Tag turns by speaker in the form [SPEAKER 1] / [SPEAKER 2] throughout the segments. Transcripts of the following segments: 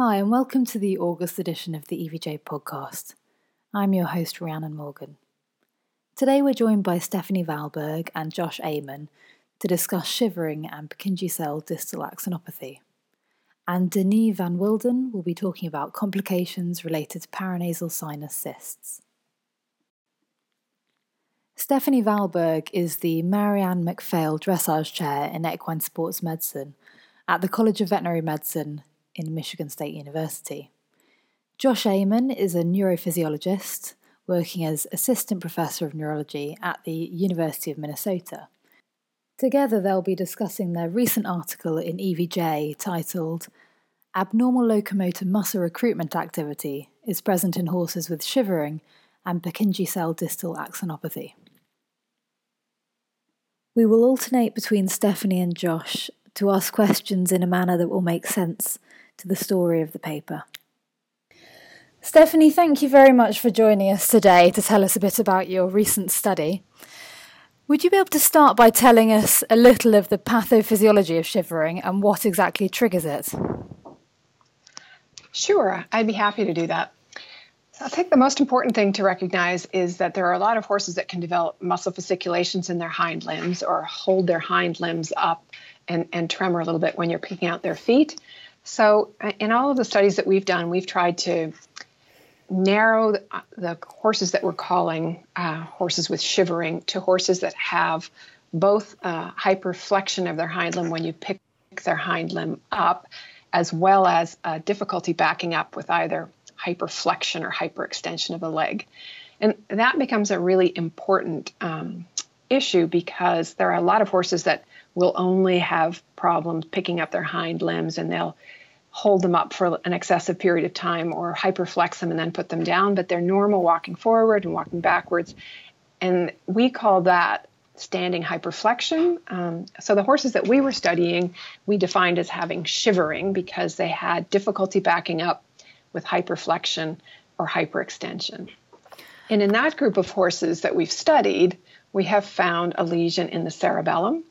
[SPEAKER 1] Hi, and welcome to the August edition of the EVJ podcast. I'm your host, Rhiannon Morgan. Today we're joined by Stephanie Valberg and Josh Aman to discuss shivering and Purkinje cell distal axonopathy. And Denis Verwilghen will be talking about complications related to paranasal sinus cysts. Stephanie Valberg is the Mary Anne McPhail Dressage Chair in Equine Sports Medicine at the College of Veterinary Medicine in Michigan State University. Josh Aman is a neurophysiologist working as assistant professor of neurology at the University of Minnesota. Together, they'll be discussing their recent article in EVJ titled Abnormal Locomotor Muscle Recruitment Activity is Present in Horses with Shivering and Purkinje Cell Distal Axonopathy. We will alternate between Stephanie and Josh to ask questions in a manner that will make sense to the story of the paper. Stephanie, thank you very much for joining us today to tell us a bit about your recent study. Would you be able to start by telling us a little of the pathophysiology of shivering and what exactly triggers it?
[SPEAKER 2] Sure, I'd be happy to do that. I think the most important thing to recognize is that there are a lot of horses that can develop muscle fasciculations in their hind limbs or hold their hind limbs up and, and tremor a little bit when you're picking out their feet. So, uh, in all of the studies that we've done, we've tried to narrow the, the horses that we're calling uh, horses with shivering to horses that have both uh, hyperflexion of their hind limb when you pick their hind limb up, as well as uh, difficulty backing up with either hyperflexion or hyperextension of the leg. And that becomes a really important um, issue because there are a lot of horses that will only have problems picking up their hind limbs and they'll hold them up for an excessive period of time or hyperflex them and then put them down, but they're normal walking forward and walking backwards. And we call that standing hyperflexion. Um, so the horses that we were studying, we defined as having shivering because they had difficulty backing up with hyperflexion or hyperextension. And in that group of horses that we've studied, we have found a lesion in the cerebellum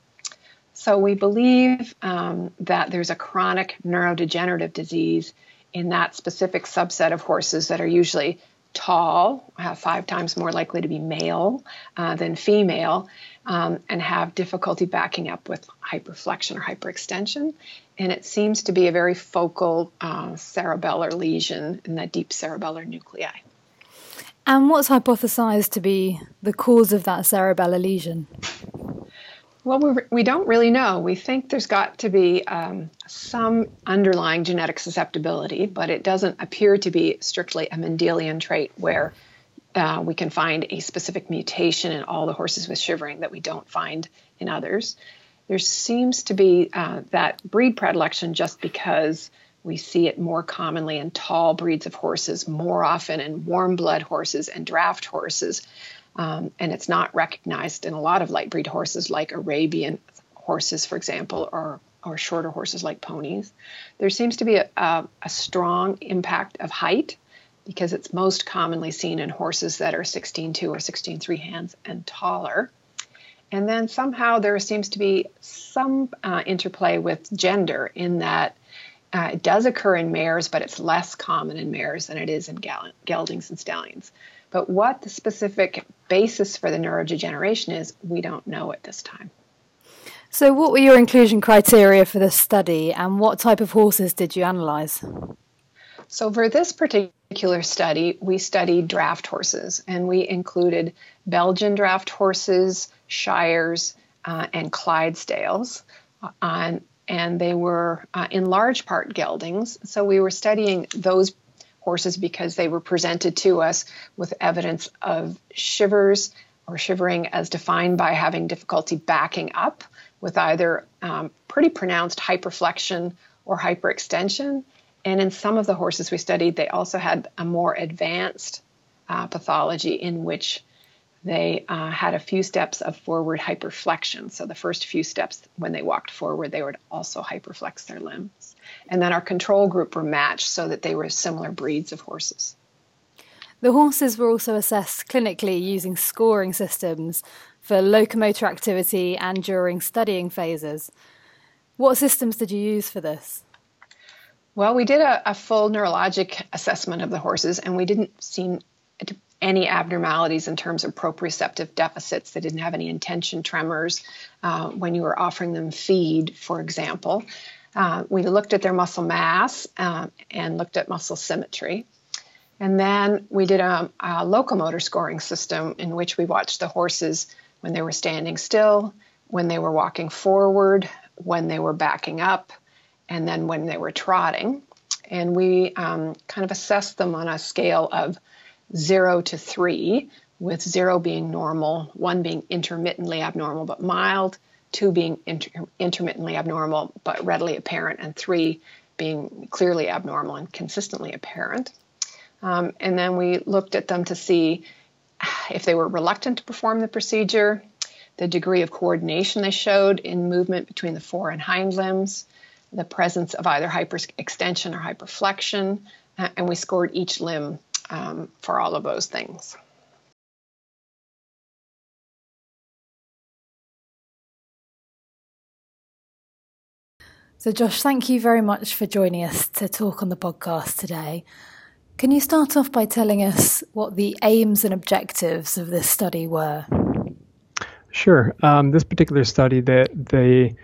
[SPEAKER 2] so we believe um, that there's a chronic neurodegenerative disease in that specific subset of horses that are usually tall, five times more likely to be male uh, than female, um, and have difficulty backing up with hyperflexion or hyperextension. And it seems to be a very focal uh, cerebellar lesion in the deep cerebellar nuclei.
[SPEAKER 1] And what's hypothesized to be the cause of that cerebellar lesion?
[SPEAKER 2] Well, we, don't really know. We think there's got to be um, some underlying genetic susceptibility, but it doesn't appear to be strictly a Mendelian trait where uh, we can find a specific mutation in all the horses with shivering that we don't find in others. There seems to be uh, that breed predilection just because we see it more commonly in tall breeds of horses, more often in warm blood horses and draft horses. Um, and it's not recognized in a lot of light breed horses like Arabian horses, for example, or or shorter horses like ponies. There seems to be a, a, a strong impact of height because it's most commonly seen in horses that are 16.2 or 16.3 hands and taller. And then somehow there seems to be some uh, interplay with gender in that uh, it does occur in mares, but it's less common in mares than it is in geldings and stallions. But what the specific basis for the neurodegeneration is, we don't know at this time.
[SPEAKER 1] So, what were your inclusion criteria for this study, and what type of horses did you analyse?
[SPEAKER 2] So, for this particular study, we studied draft horses, and we included Belgian draft horses, Shires, uh, and Clydesdales. Uh, and they were uh, in large part geldings. So we were studying those horses because they were presented to us with evidence of shivers or shivering as defined by having difficulty backing up with either um, pretty pronounced hyperflexion or hyperextension. And in some of the horses we studied, they also had a more advanced uh, pathology in which they uh, had a few steps of forward hyperflexion. So the first few steps when they walked forward, they would also hyperflex their limbs. And then our control group were matched so that they were similar breeds of horses.
[SPEAKER 1] The horses were also assessed clinically using scoring systems for locomotor activity and during studying phases. What systems did you use for this?
[SPEAKER 2] Well, we did a, a full neurologic assessment of the horses, and we didn't see any abnormalities in terms of proprioceptive deficits. They didn't have any intention tremors uh, when you were offering them feed, for example. Uh, we looked at their muscle mass uh, and looked at muscle symmetry. And then we did a, a, locomotor scoring system in which we watched the horses when they were standing still, when they were walking forward, when they were backing up, and then when they were trotting. And we um, kind of assessed them on a scale of zero to three, with zero being normal, one being intermittently abnormal but mild, two being inter- intermittently abnormal but readily apparent, and three being clearly abnormal and consistently apparent. Um, and then we looked at them to see if they were reluctant to perform the procedure, the degree of coordination they showed in movement between the fore and hind limbs, the presence of either hyperextension or hyperflexion, uh, and we scored each limb um, for all of those things.
[SPEAKER 1] So, Josh, thank you very much for joining us to talk on the podcast today. Can you start off by telling us what the aims and objectives of this study were?
[SPEAKER 3] Sure. Um, this particular study, that they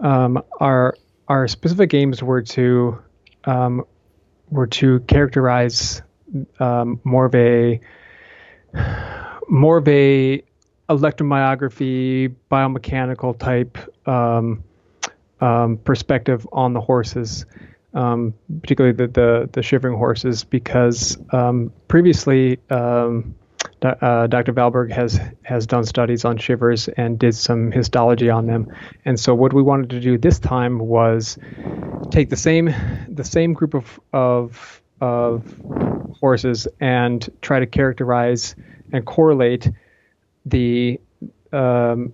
[SPEAKER 3] um, our our specific aims were to um, were to characterize um, more of a more of a electromyography biomechanical type um, um, perspective on the horses, um, particularly the, the, the shivering horses, because um, previously um, uh, Dr. Valberg has has done studies on shivers and did some histology on them, and so what we wanted to do this time was take the same the same group of of of horses and try to characterize and correlate the um,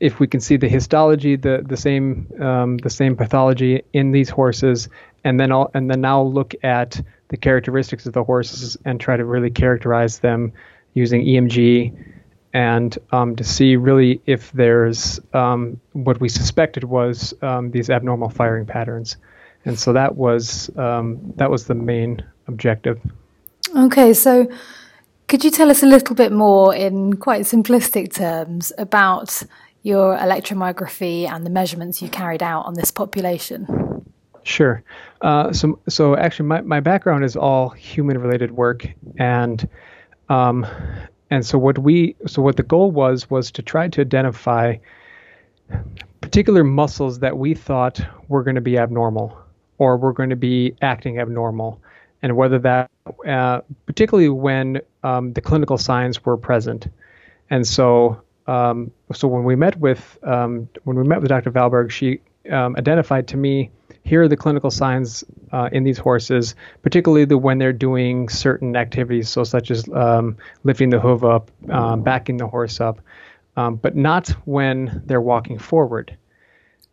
[SPEAKER 3] if we can see the histology, the the same um, the same pathology in these horses, and then all, and then now look at the characteristics of the horses and try to really characterize them using EMG and um, to see really if there's um, what we suspected was um, these abnormal firing patterns, and so that was um, that was the main objective.
[SPEAKER 1] Okay, so could you tell us a little bit more in quite simplistic terms about your electromyography and the measurements you carried out on this population?
[SPEAKER 3] Sure. Uh, so, so actually, my, my background is all human-related work, and um, and so what we so what the goal was was to try to identify particular muscles that we thought were going to be abnormal or were going to be acting abnormal and whether that, uh, particularly when um, the clinical signs were present. And so, um, so when we met with um, when we met with Dr. Valberg, she um, identified to me here are the clinical signs uh, in these horses, particularly the when they're doing certain activities, so such as um, lifting the hoof up, um, backing the horse up, but not when they're walking forward.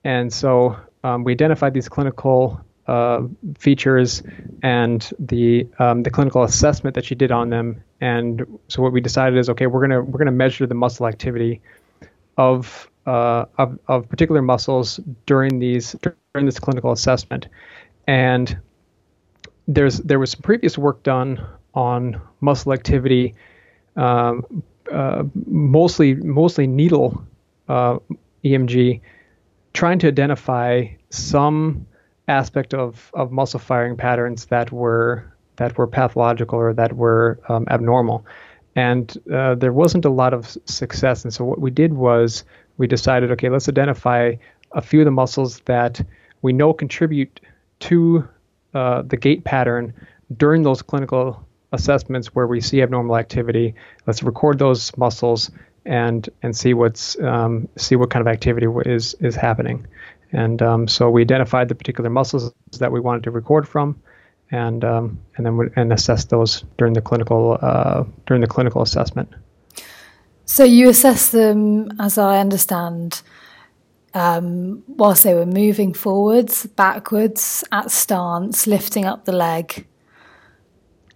[SPEAKER 3] And so we identified these clinical uh, features and the um, the clinical assessment that she did on them. And so what we decided is, okay, we're gonna we're gonna measure the muscle activity of uh, of, of particular muscles during these during this clinical assessment. And there's there was some previous work done on muscle activity, um, uh, mostly mostly needle uh, EMG, trying to identify some aspect of, of muscle firing patterns that were that were pathological or that were um, abnormal. And uh, there wasn't a lot of success. And so what we did was we decided, okay, let's identify a few of the muscles that we know contribute to uh, the gait pattern during those clinical assessments where we see abnormal activity. Let's record those muscles and and see what's um, see what kind of activity is is happening. And um, so we identified the particular muscles that we wanted to record from, and um, and then we, and assess those during the clinical uh, during the clinical assessment.
[SPEAKER 1] So you assess them, as I understand, um, whilst they were moving forwards, backwards, at stance, lifting up the leg.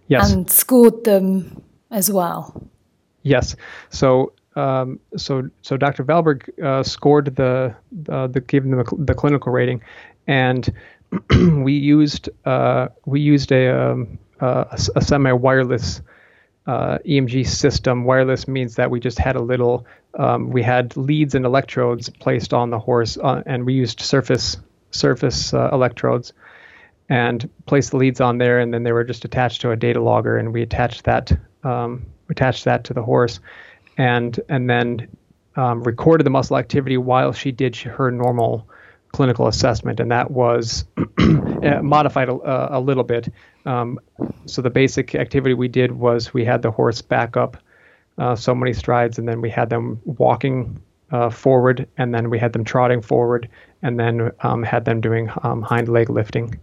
[SPEAKER 3] Yes.
[SPEAKER 1] And scored them as well.
[SPEAKER 3] Yes. So um, so so Dr. Valberg uh, scored the uh, the gave them the, the, clinical rating, and we used uh, we used a, um, a, a semi-wireless uh, EMG system. Wireless means that we just had a little, um, we had leads and electrodes placed on the horse, uh, and we used surface surface uh, electrodes and placed the leads on there, and then they were just attached to a data logger, and we attached that um, attached that to the horse, and and then um, recorded the muscle activity while she did her normal clinical assessment, and that was uh, modified a, a, little bit. Um, so the basic activity we did was we had the horse back up uh, so many strides, and then we had them walking uh, forward, and then we had them trotting forward, and then um, had them doing um, hind leg lifting.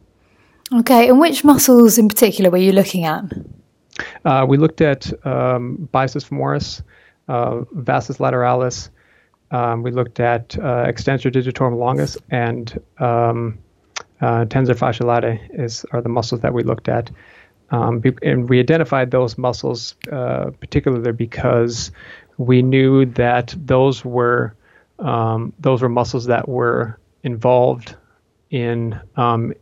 [SPEAKER 1] Okay, and which muscles in particular were you looking at?
[SPEAKER 3] Uh, we looked at um, biceps femoris, vastus lateralis. Um, we looked at uh, extensor digitorum longus and um, uh, tensor fasciae latae is are the muscles that we looked at. Um, and we identified those muscles uh, particularly because we knew that those were um, those were muscles that were involved in um,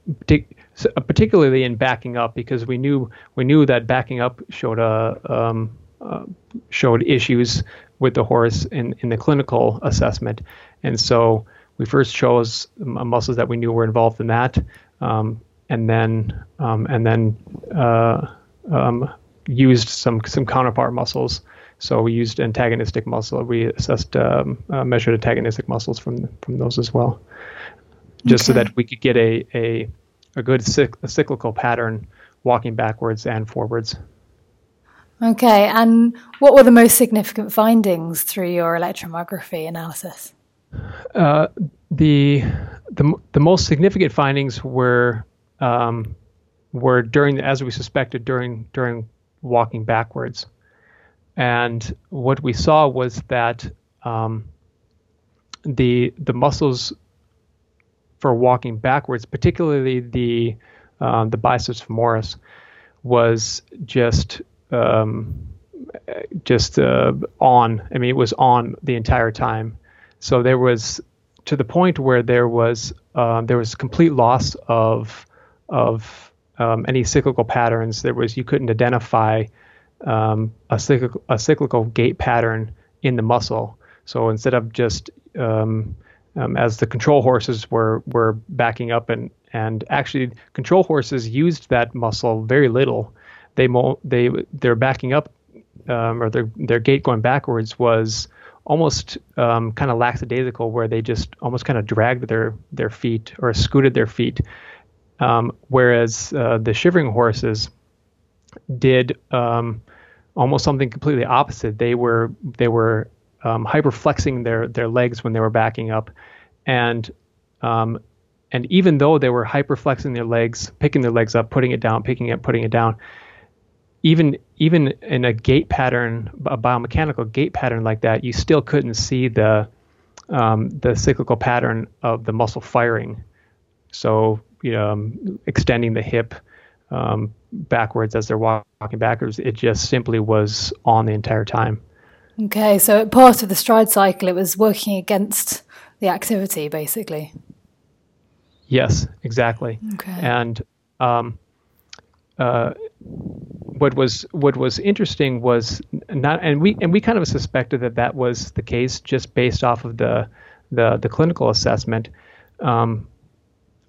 [SPEAKER 3] particularly in backing up because we knew we knew that backing up showed a um, uh, showed issues with the horse in, in the clinical assessment, and so we first chose muscles that we knew were involved in that, um, and then um, and then uh, um, used some some counterpart muscles. So we used antagonistic muscle. We assessed um, uh, measured antagonistic muscles from from those as well, just okay. so that we could get a a, a good cyc- a cyclical pattern walking backwards and forwards.
[SPEAKER 1] Okay, and what were the most significant findings through your electromyography analysis?
[SPEAKER 3] Uh, the the the most significant findings were um, were during as we suspected during during walking backwards, and what we saw was that um, the the muscles for walking backwards, particularly the um, the biceps femoris, was just um, just uh, on. I mean, it was on the entire time. So there was to the point where there was um, there was complete loss of of um, any cyclical patterns. There was you couldn't identify um, a cyclical a cyclical gait pattern in the muscle. So instead of just um, um, as the control horses were were backing up and and actually control horses used that muscle very little they mo- they they're backing up um, or their their gait going backwards was almost um, kind of lackadaisical, where they just almost kind of dragged their their feet or scooted their feet, um, whereas uh, the shivering horses did um, almost something completely opposite. They were they were um, hyperflexing their their legs when they were backing up, and um, and even though they were hyperflexing their legs, picking their legs up, putting it down, picking it, up, putting it down, even even in a gait pattern, a biomechanical gait pattern like that, you still couldn't see the um, the cyclical pattern of the muscle firing. So you know, um, extending the hip um, backwards as they're walking backwards, it just simply was on the entire time.
[SPEAKER 1] Okay, so part of the stride cycle, it was working against the activity, basically.
[SPEAKER 3] Yes, exactly. Okay. And um, uh, what was what was interesting was not, and we and we kind of suspected that that was the case just based off of the the, the clinical assessment. Um,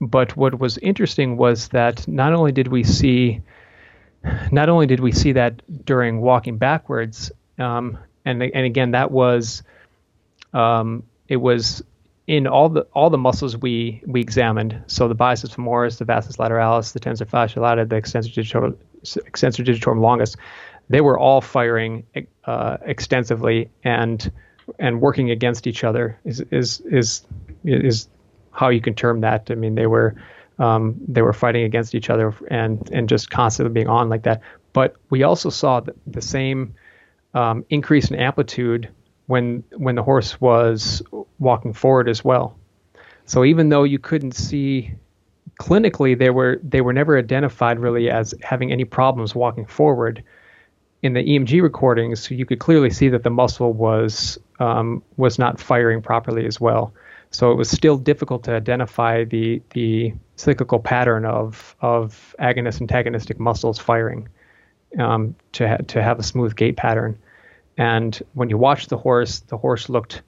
[SPEAKER 3] but what was interesting was that not only did we see not only did we see that during walking backwards, um, and and again that was um, it was in all the all the muscles we we examined. So the biceps femoris, the vastus lateralis, the tensor fasciae latae, the extensor digitorum, extensor digitorum longus, they were all firing uh, extensively and and working against each other is is is is how you can term that. I mean, they were um, they were fighting against each other and and just constantly being on like that. But we also saw the, the same um, increase in amplitude when when the horse was walking forward as well. So even though you couldn't see clinically they were they were never identified really as having any problems walking forward. In the EMG recordings, you could clearly see that the muscle was um, was not firing properly as well. So it was still difficult to identify the the cyclical pattern of of agonist antagonistic muscles firing um, to ha- to have a smooth gait pattern. And when you watched the horse, the horse looked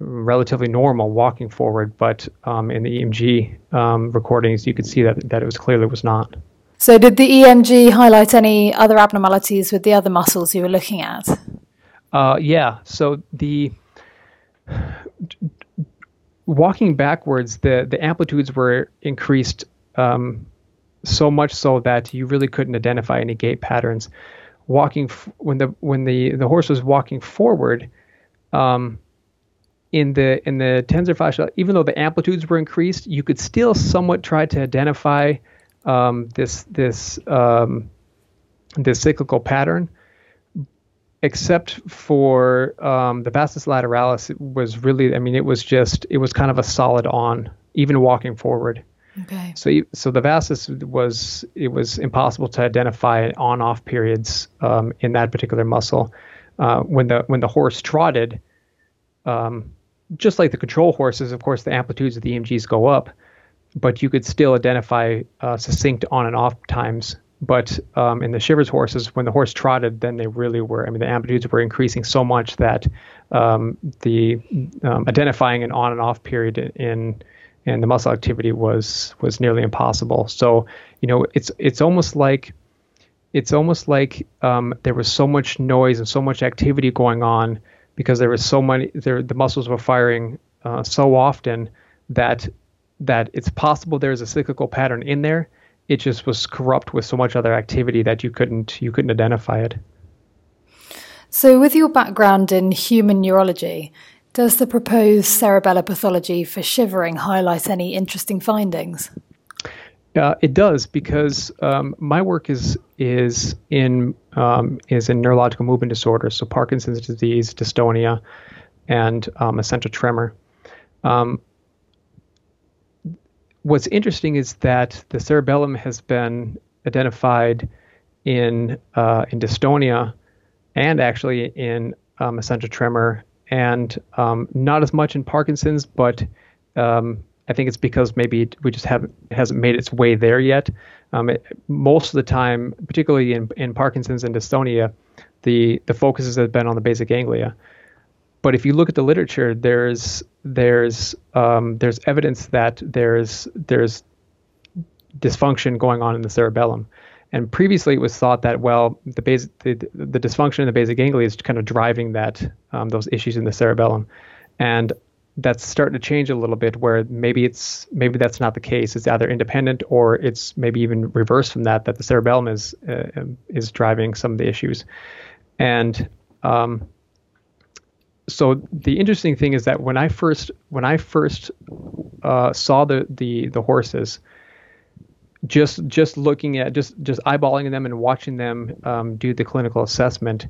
[SPEAKER 3] relatively normal walking forward, but um, in the EMG um, recordings, you could see that that it was clearly was not.
[SPEAKER 1] So, did the EMG highlight any other abnormalities with the other muscles you were looking at?
[SPEAKER 3] Uh, yeah. So the walking backwards, the the amplitudes were increased um, so much so that you really couldn't identify any gait patterns. Walking when the when the the horse was walking forward, um, in the in the tensor fascia, even though the amplitudes were increased, you could still somewhat try to identify um, this this um, this cyclical pattern except for um, the vastus lateralis, it was really, I mean, it was just, it was kind of a solid on, even walking forward.
[SPEAKER 1] Okay.
[SPEAKER 3] So, so the vastus was, it was impossible to identify on-off periods um, in that particular muscle. Uh, when the when the horse trotted, um, just like the control horses, of course, the amplitudes of the EMGs go up, but you could still identify uh, succinct on and off times but um, in the Shivers horses, when the horse trotted, then they really were. I mean, the amplitudes were increasing so much that um, the um, identifying an on and off period in in the muscle activity was was nearly impossible. So you know, it's it's almost like it's almost like um, there was so much noise and so much activity going on because there was so many there the muscles were firing uh, so often that that it's possible there's a cyclical pattern in there it just was corrupt with so much other activity that you couldn't you couldn't identify it.
[SPEAKER 1] So, with your background in human neurology, does the proposed cerebellar pathology for shivering highlight any interesting findings?
[SPEAKER 3] Uh, it does because um, my work is is in um, is in neurological movement disorders, so Parkinson's disease, dystonia, and um, essential tremor. Um, what's interesting is that the cerebellum has been identified in uh, in dystonia and actually in um, essential tremor and um, not as much in Parkinson's, but um, I think it's because maybe we just haven't hasn't made its way there yet. Um, it, most of the time, particularly in, in Parkinson's and dystonia, the the focus has been on the basal ganglia. But if you look at the literature, there's there's um, there's evidence that there's there's dysfunction going on in the cerebellum. And previously, it was thought that well, the base the, the dysfunction in the basal ganglia is kind of driving that um, those issues in the cerebellum, and that's starting to change a little bit. Where maybe it's maybe that's not the case. It's either independent or it's maybe even reverse from that. That the cerebellum is uh, is driving some of the issues, and um, so the interesting thing is that when I first when I first uh, saw the, the the horses, just just looking at just just eyeballing them and watching them um, do the clinical assessment,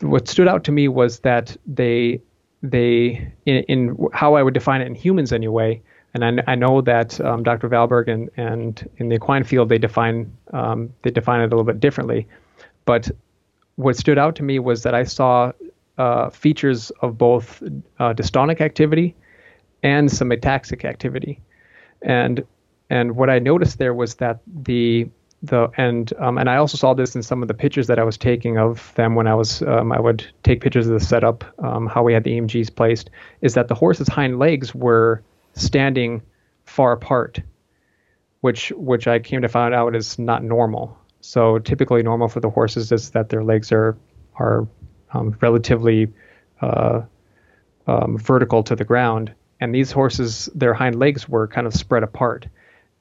[SPEAKER 3] what stood out to me was that they they in, in how I would define it in humans anyway, and I, I know that um, Dr. Valberg and and in the equine field they define um, they define it a little bit differently, but what stood out to me was that I saw uh, features of both uh, dystonic activity and some ataxic activity, and and what I noticed there was that the the and um, and I also saw this in some of the pictures that I was taking of them when I was um, I would take pictures of the setup, um, how we had the EMGs placed, is that the horse's hind legs were standing far apart, which which I came to find out is not normal. So typically normal for the horses is that their legs are are um, relatively uh, um, vertical to the ground. And these horses, their hind legs were kind of spread apart.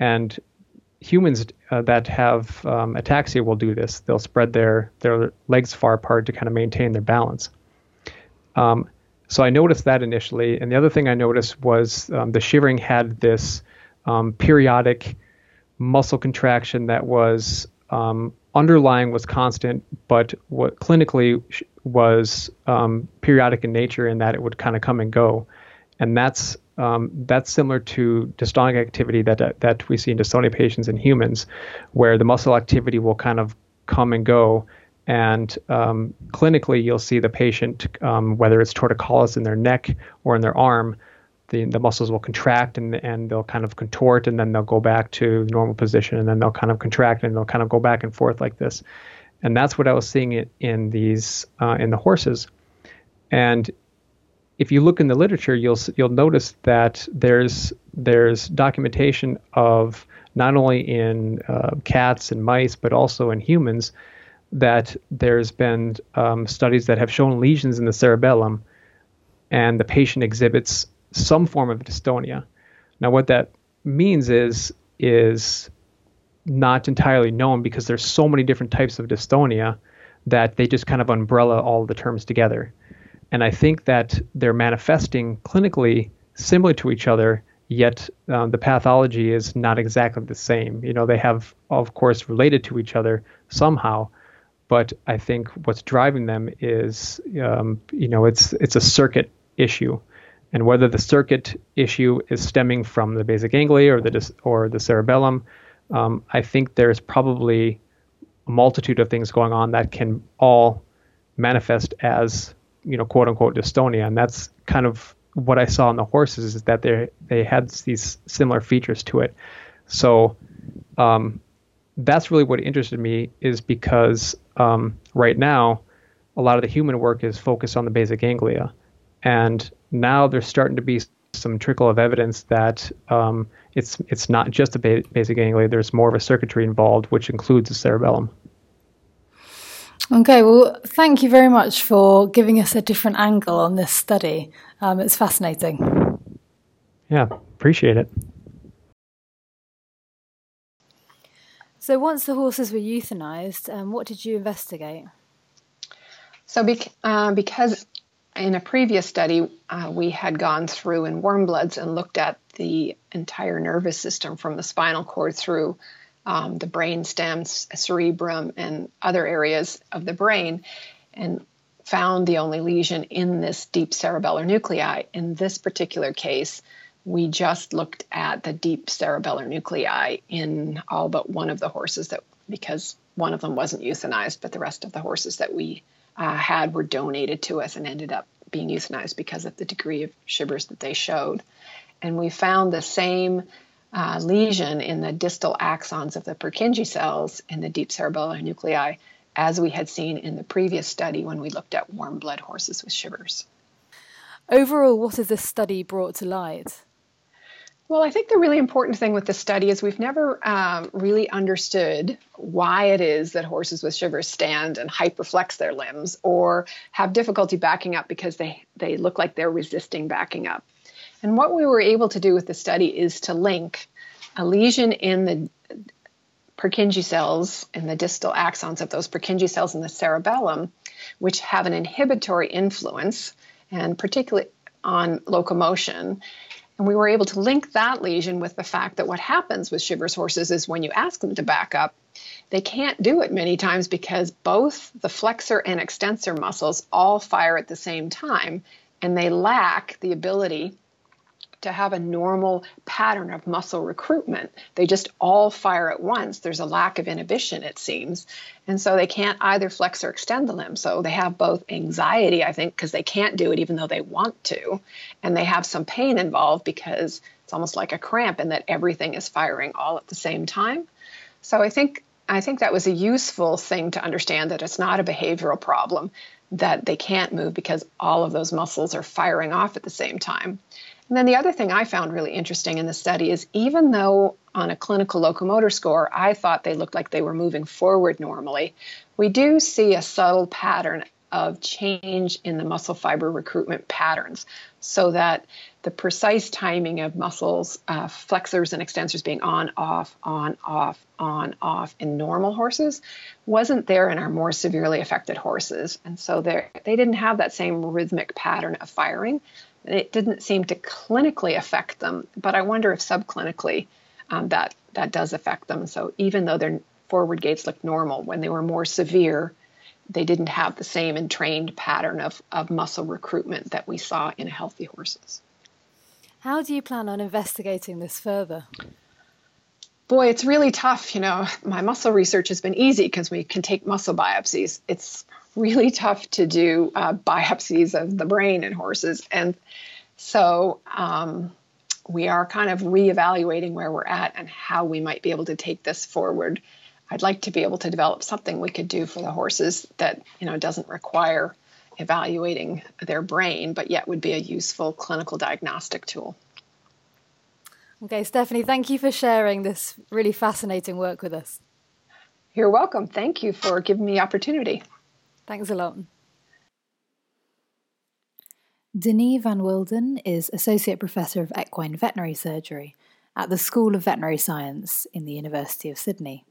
[SPEAKER 3] And humans uh, that have um, ataxia will do this. They'll spread their, their legs far apart to kind of maintain their balance. Um, so I noticed that initially. And the other thing I noticed was um, the shivering had this um, periodic muscle contraction that was um, underlying was constant, but what clinically was um, periodic in nature in that it would kind of come and go, and that's um, that's similar to dystonic activity that that we see in dystonia patients in humans, where the muscle activity will kind of come and go, and um, clinically you'll see the patient, um, whether it's torticollis in their neck or in their arm, the, the muscles will contract and and they'll kind of contort and then they'll go back to normal position and then they'll kind of contract and they'll kind of go back and forth like this. And that's what I was seeing it in these uh, in the horses. And if you look in the literature you'll you'll notice that there's there's documentation of not only in uh, cats and mice but also in humans that there's been um, studies that have shown lesions in the cerebellum and the patient exhibits some form of dystonia. Now, what that means is is not entirely known because there's so many different types of dystonia that they just kind of umbrella all the terms together. And I think that they're manifesting clinically similar to each other, yet um, the pathology is not exactly the same. You know, they have, of course, related to each other somehow, but I think what's driving them is, um, you know, it's it's a circuit issue and whether the circuit issue is stemming from the basal ganglia or the or the cerebellum, um, I think there's probably a multitude of things going on that can all manifest as you know quote unquote dystonia, and that's kind of what I saw in the horses is that they they had these similar features to it. So um, that's really what interested me is because um, right now a lot of the human work is focused on the basal ganglia, and now there's starting to be some trickle of evidence that um, it's it's not just ba- basal ganglia. There's more of a circuitry involved, which includes the cerebellum.
[SPEAKER 1] Okay, well, thank you very much for giving us a different angle on this study. Um, it's fascinating.
[SPEAKER 3] Yeah, appreciate it.
[SPEAKER 1] So, once the horses were euthanized, um, what did you investigate?
[SPEAKER 2] So, bec- uh, because in a previous study, uh, we had gone through in warm bloods and looked at the entire nervous system from the spinal cord through um, the brain stems, cerebrum, and other areas of the brain, and found the only lesion in this deep cerebellar nuclei. In this particular case, we just looked at the deep cerebellar nuclei in all but one of the horses that because one of them wasn't euthanized, but the rest of the horses that we uh, had were donated to us and ended up being euthanized because of the degree of shivers that they showed. And we found the same uh, lesion in the distal axons of the Purkinje cells in the deep cerebellar nuclei as we had seen in the previous study when we looked at warm blood horses with shivers.
[SPEAKER 1] Overall, what has this study brought to light?
[SPEAKER 2] Well, I think the really important thing with the study is we've never um, really understood why it is that horses with shivers stand and hyperflex their limbs or have difficulty backing up because they, they look like they're resisting backing up. And what we were able to do with the study is to link a lesion in the Purkinje cells in the distal axons of those Purkinje cells in the cerebellum, which have an inhibitory influence, and particularly on locomotion, and we were able to link that lesion with the fact that what happens with shivers horses is when you ask them to back up, they can't do it many times because both the flexor and extensor muscles all fire at the same time, and they lack the ability to have a normal pattern of muscle recruitment. They just all fire at once. There's a lack of inhibition, it seems. And so they can't either flex or extend the limb. So they have both anxiety, I think, because they can't do it even though they want to. And they have some pain involved because it's almost like a cramp in that everything is firing all at the same time. So I think I think that was a useful thing to understand that it's not a behavioral problem that they can't move because all of those muscles are firing off at the same time. And then the other thing I found really interesting in the study is even though on a clinical locomotor score I thought they looked like they were moving forward normally, we do see a subtle pattern of change in the muscle fiber recruitment patterns so that the precise timing of muscles, uh, flexors and extensors being on, off, on, off, on, off in normal horses wasn't there in our more severely affected horses. And so they didn't have that same rhythmic pattern of firing. It didn't seem to clinically affect them, but I wonder if subclinically um, that that does affect them. So even though their forward gaits looked normal, when they were more severe, they didn't have the same entrained pattern of, of muscle recruitment that we saw in healthy horses.
[SPEAKER 1] How do you plan on investigating this further?
[SPEAKER 2] Boy, it's really tough. You know, my muscle research has been easy because we can take muscle biopsies. It's really tough to do uh, biopsies of the brain in horses. And So um, we are kind of reevaluating where we're at and how we might be able to take this forward. I'd like to be able to develop something we could do for the horses that you know doesn't require evaluating their brain, but yet would be a useful clinical diagnostic tool.
[SPEAKER 1] Okay, Stephanie, thank you for sharing this really fascinating work with us.
[SPEAKER 2] You're welcome. Thank you for giving me the opportunity.
[SPEAKER 1] Thanks a lot. Denis Verwilghen is Associate Professor of Equine Veterinary Surgery at the School of Veterinary Science in the University of Sydney.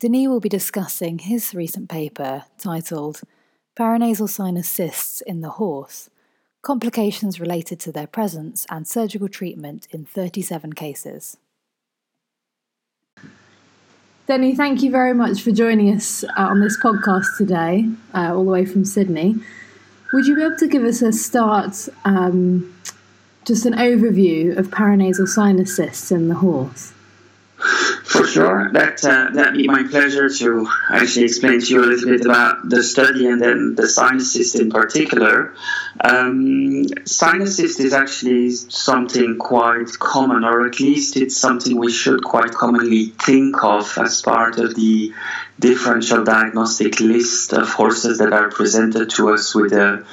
[SPEAKER 1] Denis will be discussing his recent paper titled Paranasal Sinus Cysts in the Horse Complications Related to Their Presence and Surgical Treatment in 37 Cases. Denny, thank you very much for joining us uh, on this podcast today, uh, all the way from Sydney. Would you be able to give us a start, um, just an overview of paranasal sinus cysts in the horse?
[SPEAKER 4] For sure, that uh, that'd be my pleasure to actually explain to you a little bit about the study and then the sinus in particular. Um, is actually something quite common, or at least it's something we should quite commonly think of as part of the differential diagnostic list of horses that are presented to us with a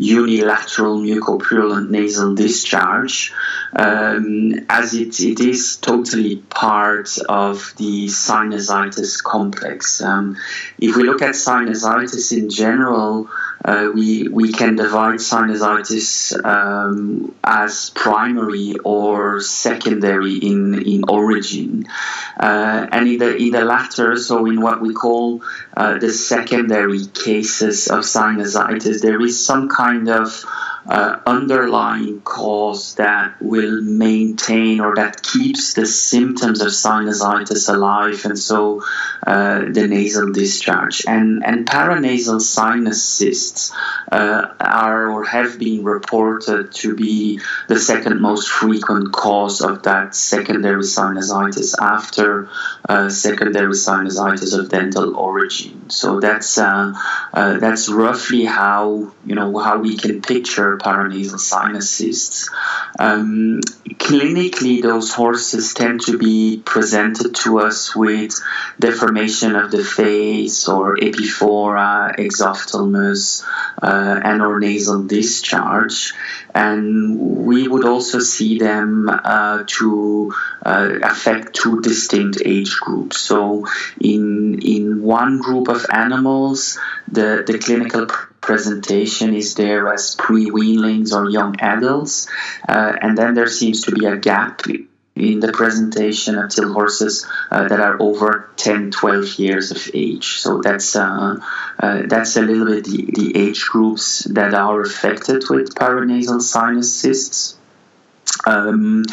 [SPEAKER 4] unilateral mucopurulent nasal discharge, um, as it, it is totally part of the sinusitis complex. Um, if we look at sinusitis in general, uh, we, we can divide sinusitis um, as primary or secondary in, in origin. Uh, and in the, in the latter, so in what we call uh, the secondary cases of sinusitis, there is some kind of uh, underlying cause that will maintain or that keeps the symptoms of sinusitis alive, and so uh, the nasal discharge. And, and paranasal sinus cysts uh, are or have been reported to be the second most frequent cause of that secondary sinusitis after uh, secondary sinusitis of dental origin. So that's uh, uh, that's roughly how you know how we can picture paranasal sinus cysts. Um, clinically, those horses tend to be presented to us with deformation of the face or epiphora, exophthalmos, uh, and or nasal discharge. And we would also see them uh, to uh, affect two distinct age groups. So, in in one group of animals, the the clinical presentation is there as pre-weanlings or young adults, uh, and then there seems to be a gap in the presentation until horses uh, that are over 10 12 years of age. So that's uh, uh, that's a little bit the, the age groups that are affected with paranasal sinus cysts um,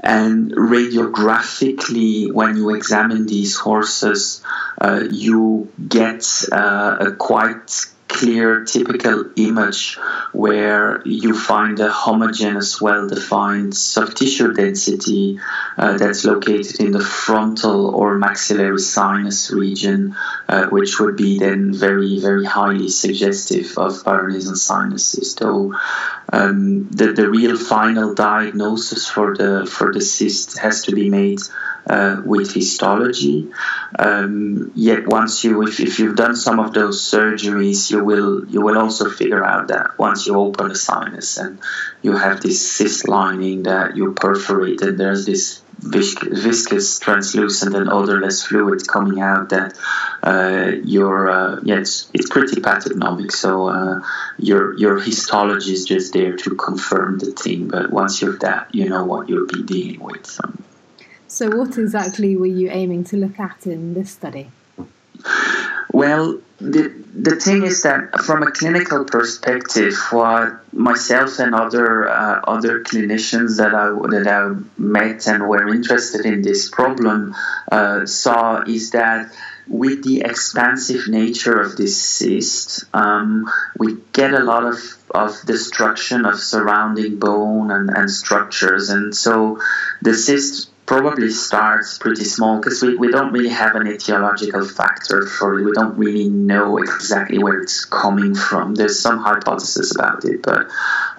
[SPEAKER 4] and radiographically, when you examine these horses, uh, you get uh, a quite clear, typical image where you find a homogeneous, well defined soft tissue density uh, that's located in the frontal or maxillary sinus region, uh, which would be then very, very highly suggestive of paranasal sinuses. So, um, the, the real final diagnosis for the, for the cyst has to be made uh, with histology. Um, yet once you, if, if you've done some of those surgeries, you will you will also figure out that once you open a sinus and you have this cyst lining that you perforated, there's this viscous, translucent, and odorless fluid coming out that uh, your uh, yeah it's, it's pretty pathognomic. So uh, your your histology is just there to confirm the thing. But once you've that, you know what you'll be dealing with.
[SPEAKER 1] So, what exactly were you aiming to look at in this study?
[SPEAKER 4] Well, the, the thing is that from a clinical perspective, what myself and other uh, other clinicians that I that I met and were interested in this problem uh, saw is that with the expansive nature of this cyst, um, we get a lot of, of destruction of surrounding bone and, and structures, and so the cyst probably starts pretty small because we, we don't really have an etiological factor for it. We don't really know exactly where it's coming from. There's some hypothesis about it, but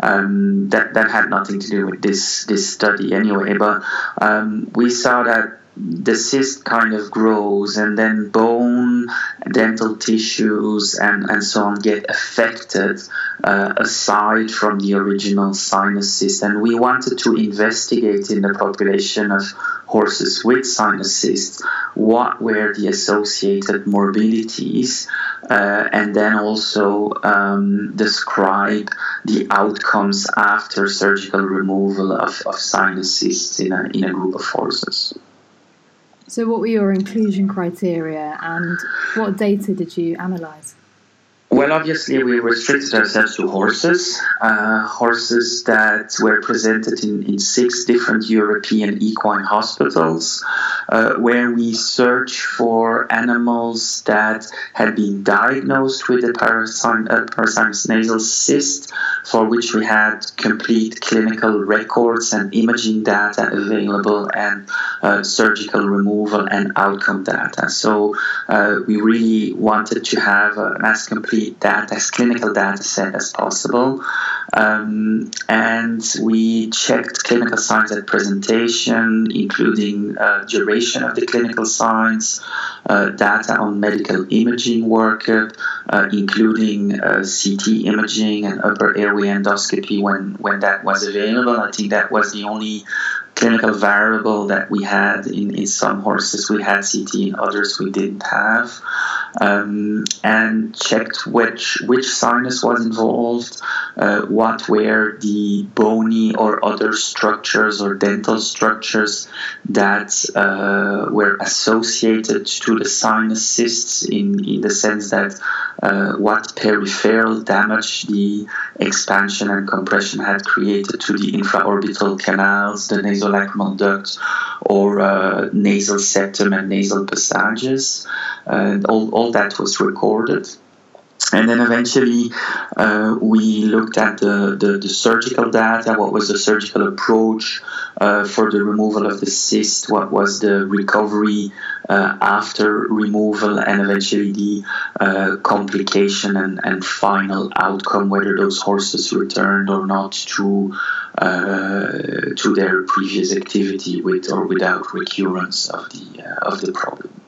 [SPEAKER 4] um, that, that had nothing to do with this, this study anyway. But um, we saw that the cyst kind of grows and then bone, dental tissues, and, and so on get affected uh, aside from the original sinus cyst. And we wanted to investigate in the population of horses with sinus cysts what were the associated morbidities uh, and then also um, describe the outcomes after surgical removal of, of sinus cysts in a, in a group of horses.
[SPEAKER 1] So, what were your inclusion criteria and what data did you analyse?
[SPEAKER 4] Well, obviously, we restricted ourselves to horses, uh, horses that were presented in, in six different European equine hospitals, uh, where we search for animals that had been diagnosed with a parasinus nasal cyst, for which we had complete clinical records and imaging data available, and uh, surgical removal and outcome data. So, uh, we really wanted to have as complete data, as clinical data set as possible. Um, and we checked clinical signs at presentation, including uh, duration of the clinical signs, uh, data on medical imaging workup, uh, including uh, CT imaging and upper airway endoscopy when, when that was available. I think that was the only clinical variable that we had in, in some horses. We had CT in others we didn't have um, and checked which which sinus was involved uh, what were the bony or other structures or dental structures that uh, were associated to the sinus cysts in, in the sense that uh, what peripheral damage the expansion and compression had created to the infraorbital canals, the nasolacrimal duct, or uh, nasal septum and nasal passages. And all, all that was recorded. And then eventually uh, we looked at the, the, the, surgical data, what was the surgical approach uh, for the removal of the cyst, what was the recovery uh, after removal, and eventually the uh, complication and, and final outcome, whether those horses returned or not to, uh, to their previous activity with or without recurrence of the, uh, of the problem.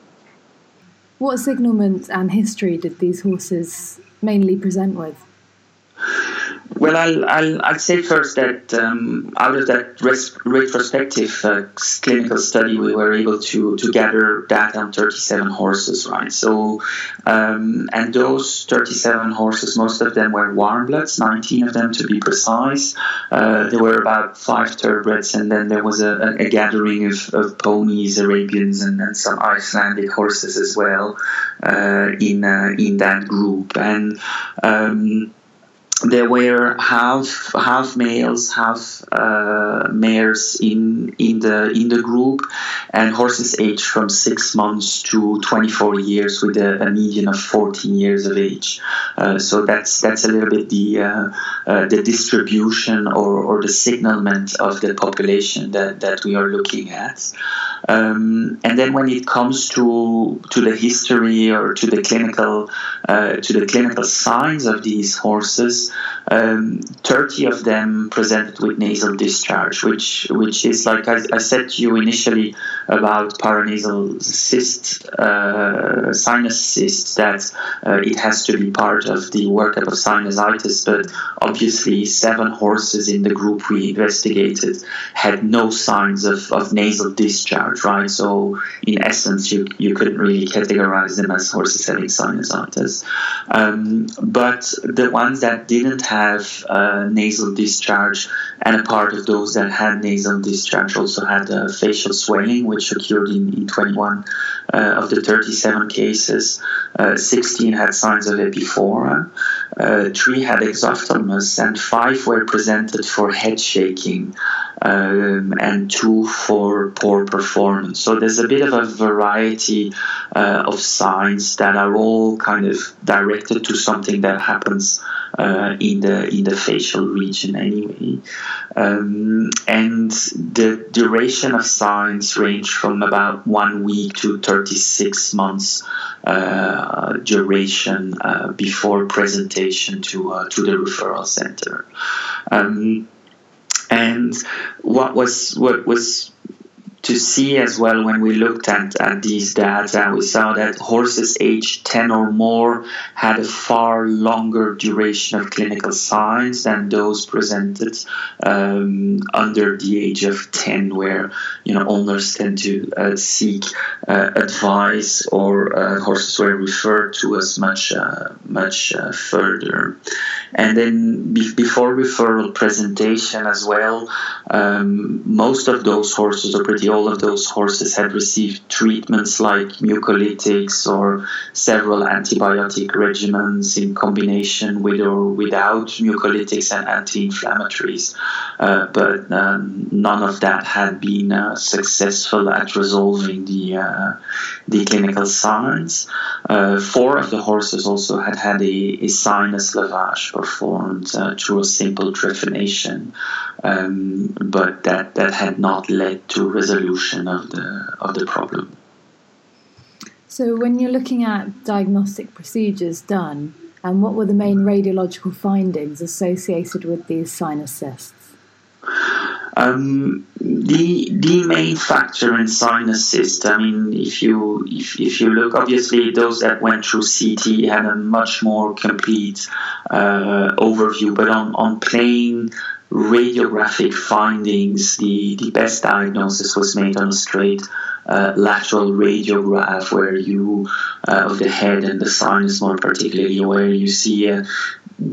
[SPEAKER 1] What signalment and history did these horses mainly present with?
[SPEAKER 4] Well, I'll, I'll, I'll say first that um, out of that res- retrospective uh, clinical study, we were able to, to gather data on 37 horses, right? So, um, and those 37 horses, most of them were warm bloods, 19 of them to be precise. Uh, there were about five thoroughbreds, and then there was a, a gathering of, of ponies, Arabians, and, and some Icelandic horses as well uh, in, uh, in that group. And um, there were half half males, half uh, mares in in the in the group, and horses aged from six months to 24 years, with a, a median of 14 years of age. Uh, so that's that's a little bit the uh, uh the distribution or, or the signalment of the population that, that we are looking at. Um, and then when it comes to to the history or to the clinical uh, to the clinical signs of these horses, um, 30 of them presented with nasal discharge, which which is like I, I said to you initially about paranasal cyst, uh, sinus cyst, that uh, it has to be part of the workup of sinusitis. But obviously, seven horses in the group we investigated had no signs of, of nasal discharge, right? So in essence, you, you couldn't really categorize them as horses having sinusitis. Um, but the ones that didn't have uh, nasal discharge, and a part of those that had nasal discharge also had uh, facial swelling, which occurred in, in 21 uh, of the 37 cases. Uh, 16 had signs of epiphora, uh, three had exophthalmos, and five were presented for head shaking um, and two for poor performance. So there's a bit of a variety uh, of signs that are all kind of directed to something that happens uh, in the in the facial region anyway. Um, and the duration of signs range from about one week to 36 months uh, duration uh, before presentation to uh, to the referral center. Um, and what was what was to see as well when we looked at, at these data, we saw that horses aged 10 or more had a far longer duration of clinical signs than those presented um, under the age of 10, where you know owners tend to uh, seek uh, advice or uh, horses were referred to as much uh, much uh, further. And then be- before referral presentation as well, um, most of those horses, are pretty all of those horses, had received treatments like mucolytics or several antibiotic regimens in combination with or without mucolytics and anti-inflammatories. Uh, but um, none of that had been uh, successful at resolving the uh, the clinical signs. Uh, four of the horses also had had a, a sinus lavage performed through a simple trephination, um, but that, that had not led to resolution of the of the problem.
[SPEAKER 1] So, when you're looking at diagnostic procedures done, and what were the main radiological findings associated with these sinus cysts?
[SPEAKER 4] Um, the the main factor in sinus cyst, I mean, if you if, if you look, obviously those that went through CT had a much more complete uh, overview, but on, on plain radiographic findings, the, the best diagnosis was made on a straight uh, lateral radiograph where you uh, of the head and the sinus more particularly where you see a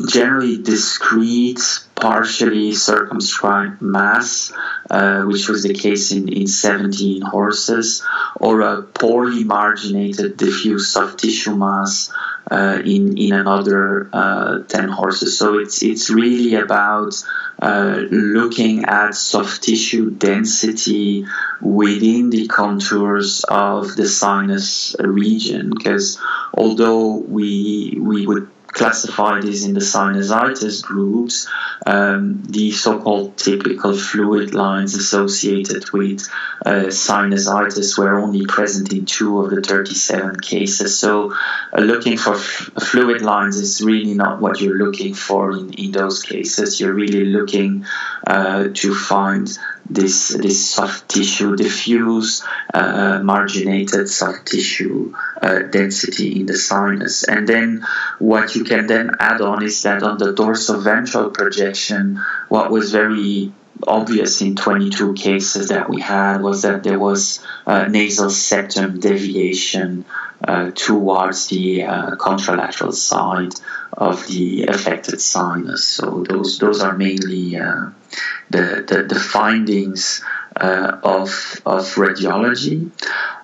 [SPEAKER 4] generally discrete partially circumscribed mass uh, which was the case in, in 17 horses or a poorly marginated diffuse soft tissue mass uh, in in another uh, 10 horses. So it's it's really about uh, looking at soft tissue density within the contours of the sinus region. Because although we we would classify these in the sinusitis groups, um, the so-called typical fluid lines associated with uh, sinusitis were only present in two of the 37 cases. So uh, looking for f- fluid lines is really not what you're looking for in, in those cases. You're really looking uh, to find this this soft tissue diffuse uh, marginated soft tissue uh, density in the sinus. And then what you can then add on is that on the dorsal ventral projection what was very obvious in 22 cases that we had was that there was uh, nasal septum deviation uh, towards the uh, contralateral side of the affected sinus. So those those are mainly uh, the, the, the findings uh, of of radiology.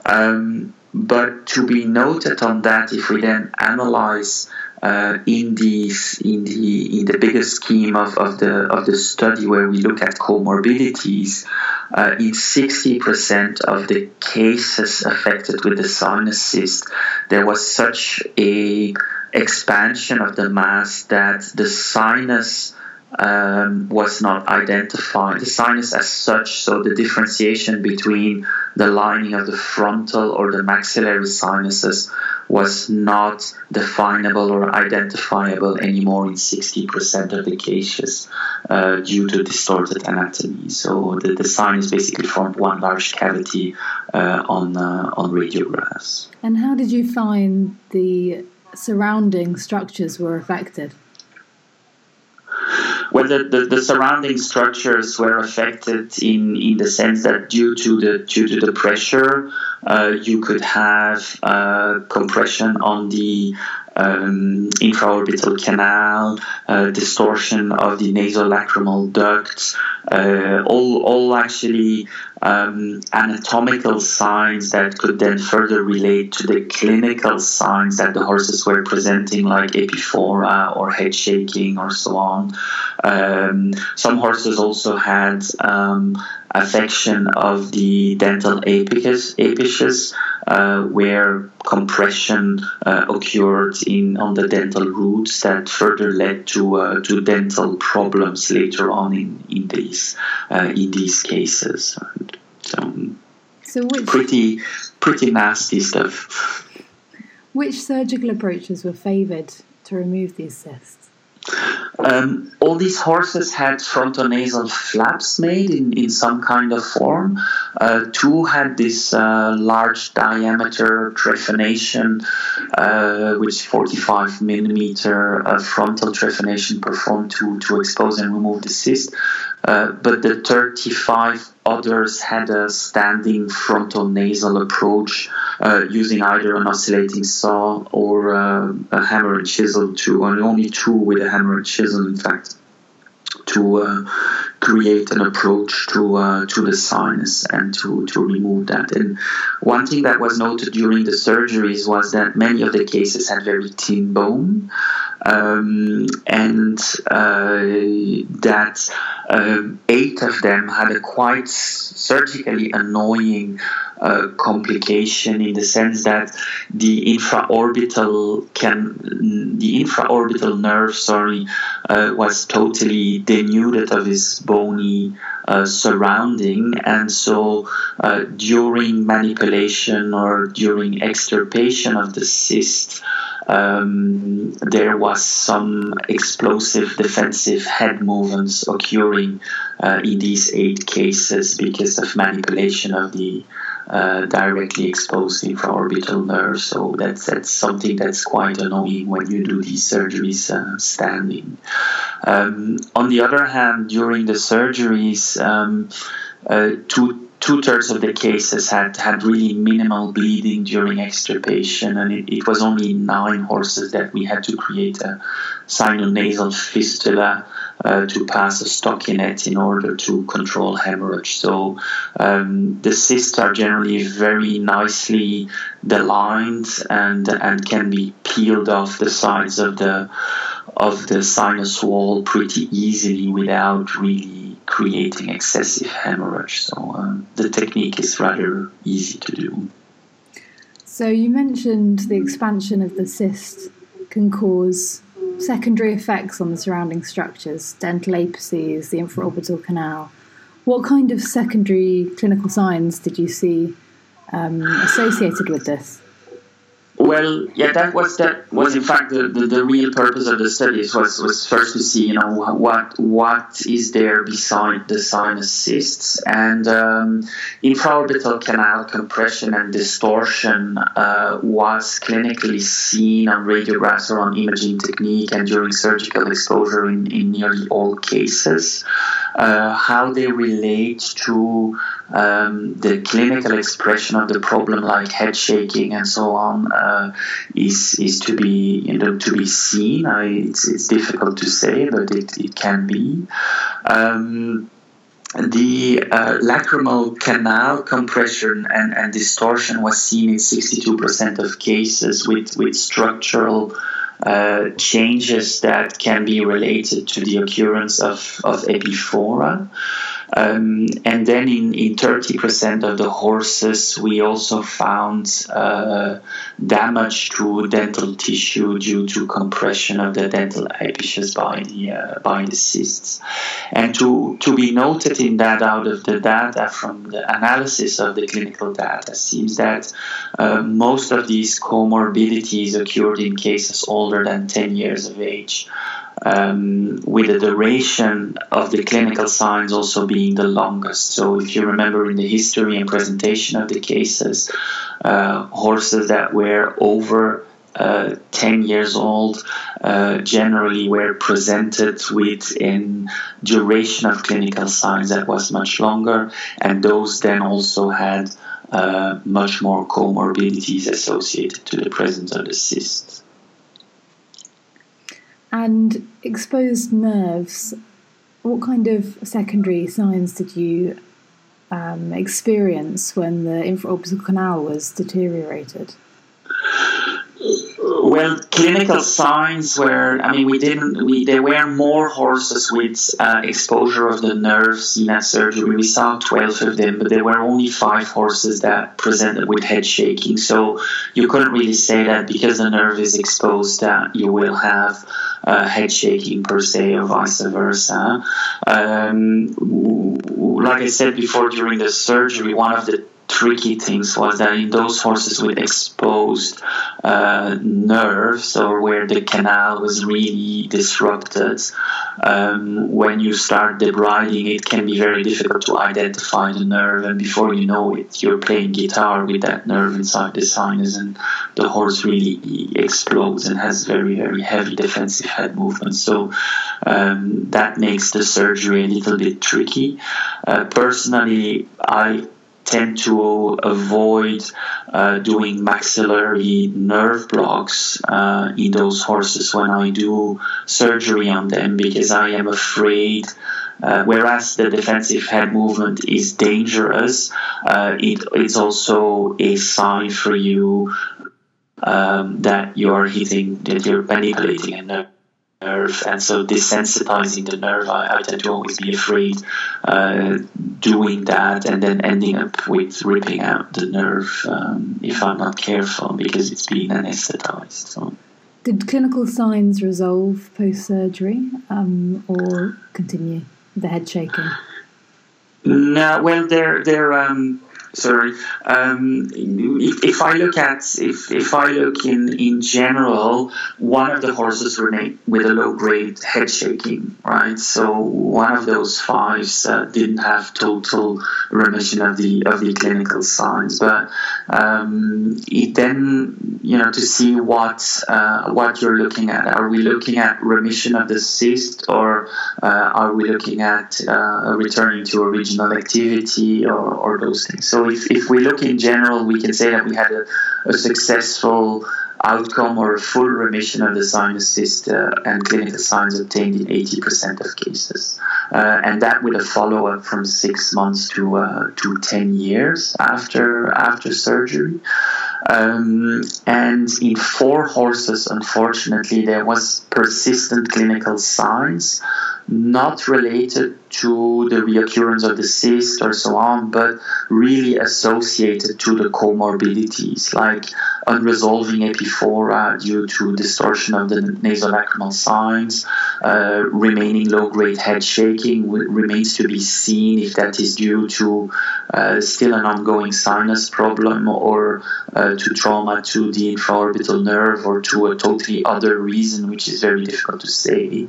[SPEAKER 4] Um, but to be noted on that, if we then analyze uh, in these in the in the bigger scheme of, of the of the study where we look at comorbidities, uh, in 60% of the cases affected with the sinus cyst, there was such a expansion of the mass that the sinus um, was not identified. The sinus as such, so the differentiation between the lining of the frontal or the maxillary sinuses was not definable or identifiable anymore in 60% of the cases uh, due to distorted anatomy. So the, the sinus basically formed one large cavity uh, on, uh, on radiographs.
[SPEAKER 1] And how did you find the surrounding structures were affected?
[SPEAKER 4] Well, the, the, the, surrounding structures were affected in, in the sense that due to the due to the pressure, uh, you could have uh, compression on the um, infraorbital canal, uh, distortion of the nasolacrimal ducts, uh, all, all actually um, anatomical signs that could then further relate to the clinical signs that the horses were presenting, like epiphora or head shaking or so on. Um, some horses also had um, affection of the dental apices, apices uh, where compression uh, occurred in on the dental roots that further led to uh, to dental problems later on in in these uh, in these cases. So, so which, pretty pretty nasty stuff.
[SPEAKER 1] Which surgical approaches were favoured to remove these cysts?
[SPEAKER 4] Um, all these horses had frontonasal flaps made in, in some kind of form. Uh, two had this uh, large diameter trephination, uh, which 45 millimeter uh, frontal trephination performed to, to expose and remove the cyst. Uh, but the 35 others had a standing frontal nasal approach uh, using either an oscillating saw or uh, a hammer and chisel to, and only two with a hammer and chisel, in fact, to uh, create an approach to uh, to the sinus and to, to remove that. And one thing that was noted during the surgeries was that many of the cases had very thin bone um, and uh, that uh, eight of them had a quite surgically annoying uh, complication in the sense that the infraorbital can the infraorbital nerve sorry uh, was totally denuded of its bony uh, surrounding. And so uh, during manipulation or during extirpation of the cyst um, there was some explosive defensive head movements occurring uh, in these eight cases because of manipulation of the uh, directly exposed infraorbital nerve. So that's that's something that's quite annoying when you do these surgeries uh, standing. Um, on the other hand, during the surgeries, um, uh, two two thirds of the cases had had really minimal bleeding during extirpation, and it, it was only nine horses that we had to create a sinonasal fistula uh, to pass a stockinette in order to control hemorrhage. So um, the cysts are generally very nicely deligned and and can be peeled off the sides of the of the sinus wall pretty easily without really creating excessive hemorrhage. So um, the technique is rather easy to do.
[SPEAKER 1] So you mentioned the expansion of the cyst can cause secondary effects on the surrounding structures, dental apices, the infraorbital canal. What kind of secondary clinical signs did you see um, associated with this?
[SPEAKER 4] Well, yeah, that was that was in fact the, the, the, real purpose of the studies was, was first to see you know what what is there beside the sinus cysts and um, infraorbital canal compression and distortion uh, was clinically seen on radiographs or on imaging technique and during surgical exposure in, in nearly all cases. Uh, how they relate to um, the clinical expression of the problem, like head shaking and so on, uh, is is to be you know to be seen. I, it's it's difficult to say, but it, it can be. Um, the uh, lacrimal canal compression and, and distortion was seen in 62% of cases with, with structural uh, changes that can be related to the occurrence of, of epiphora. Um, and then in, in 30% of the horses, we also found uh, damage to dental tissue due to compression of the dental apices by the, uh, by the cysts. And to, to be noted in that out of the data from the analysis of the clinical data seems that uh, most of these comorbidities occurred in cases older than 10 years of age um, with the duration of the clinical signs also being the longest. So, if you remember in the history and presentation of the cases, uh, horses that were over uh, 10 years old uh, generally were presented with a duration of clinical signs that was much longer, and those then also had uh, much more comorbidities associated to the presence of the cysts.
[SPEAKER 1] And exposed nerves, what kind of secondary signs did you um, experience when the infraorbital canal was deteriorated?
[SPEAKER 4] Well, clinical signs were, I mean, we didn't, we, there were more horses with uh, exposure of the nerve seen at surgery. We saw 12 of them, but there were only five horses that presented with head shaking. So you couldn't really say that because the nerve is exposed that you will have uh, head shaking per se or vice versa. Um, like I said before during the surgery, one of the tricky things was that in those horses with exposed uh, nerves or where the canal was really disrupted, um, when you start debriding, it can be very difficult to identify the nerve, and before you know it, you're playing guitar with that nerve inside the sinus, and the horse really explodes and has very, very heavy defensive head movement. So um, that makes the surgery a little bit tricky. Uh, personally, I tend to avoid uh, doing maxillary nerve blocks uh, in those horses when I do surgery on them because I am afraid. Uh, whereas the defensive head movement is dangerous, uh, it, it's also a sign for you um, that you're hitting, that you're manipulating a nerve nerve, and so desensitizing the nerve, I, I tend to always be afraid uh, doing that and then ending up with ripping out the nerve um, if I'm not careful because it's been anesthetized. So.
[SPEAKER 1] Did clinical signs resolve post surgery um, or continue the head shaking?
[SPEAKER 4] No, well, they're they're um, sorry. Um, if, if, I look at if, if I look in in general, one of the horses were with a low grade head shaking, right? So one of those fives uh, didn't have total remission of the of the clinical signs, but um, it then you know to see what uh, what you're looking at. Are we looking at remission of the cyst, or uh, are we looking at uh, returning to original activity, or, or those things? So if, if we look in general, we can say that we had a, a successful outcome or a full remission of the sinus cyst uh, and clinical signs obtained in 80% of cases. Uh, and that with a follow up from six months to, uh, to 10 years after, after surgery. Um, and in four horses, unfortunately, there was persistent clinical signs not related to the reoccurrence of the cyst or so on, but really associated to the comorbidities. Like unresolving epiphora due to distortion of the nasolacrimal signs, uh, remaining low grade head shaking remains to be seen if that is due to uh, still an ongoing sinus problem or uh, to trauma to the infraorbital nerve or to a totally other reason, which is very difficult to say.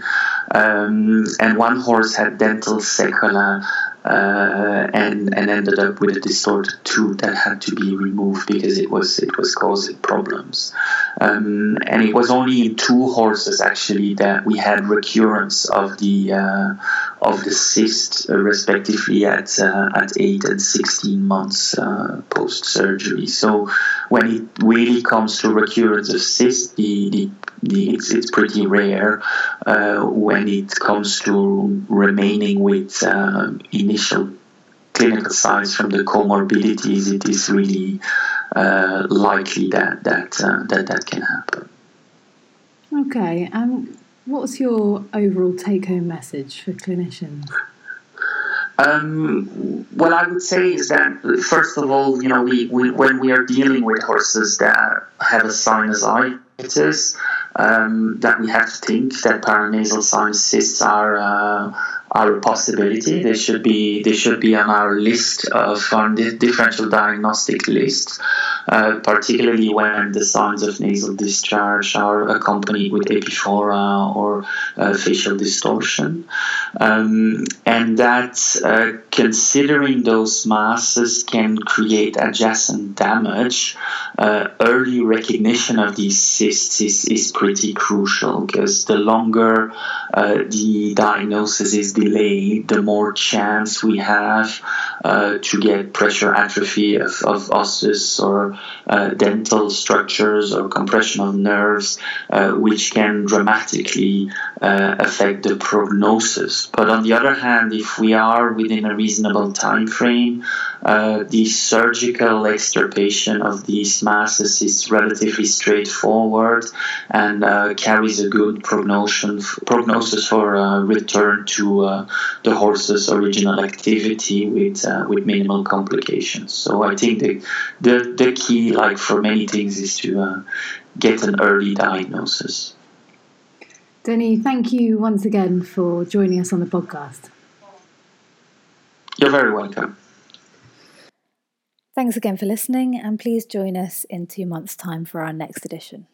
[SPEAKER 4] Um, and one horse had dental sequela uh, and and ended up with a distorted tooth that had to be removed because it was it was causing problems. Um, and it was only in two horses actually that we had recurrence of the uh, of the cyst, uh, respectively at uh, at eight and sixteen months uh, post surgery. So when it really comes to recurrence of cyst, the, the, the it's, it's pretty rare. When it comes to remaining with in initial clinical signs from the comorbidities, it is really uh, likely that that, uh, that that can happen.
[SPEAKER 1] Okay, um, what's your overall take-home message for clinicians?
[SPEAKER 4] Um, what I would say is that first of all, you know, we, we when we are dealing with horses that have a sinusitis, um, that we have to think that paranasal sinus cysts are uh, are a possibility. They should be they should be on our list of on the differential diagnostic list, uh, particularly when the signs of nasal discharge are accompanied with epiphora or uh, facial distortion, um, and that uh, considering those masses can create adjacent damage, uh, early recognition of these cysts is, is pretty crucial because the longer uh, the diagnosis is we lay, the more chance we have uh, to get pressure atrophy of, of osses or uh, dental structures or compression of nerves, uh, which can dramatically uh, affect the prognosis. But on the other hand, if we are within a reasonable time frame, uh, the surgical extirpation of these masses is relatively straightforward and uh, carries a good prognosis, prognosis for return to uh, the horse's original activity with uh, with minimal complications. So I think the, the the key, like for many things, is to uh, get an early diagnosis.
[SPEAKER 1] Denis, thank you once again for joining us on the podcast.
[SPEAKER 4] You're very welcome.
[SPEAKER 1] Thanks again for listening, and please join us in two months' time for our next edition.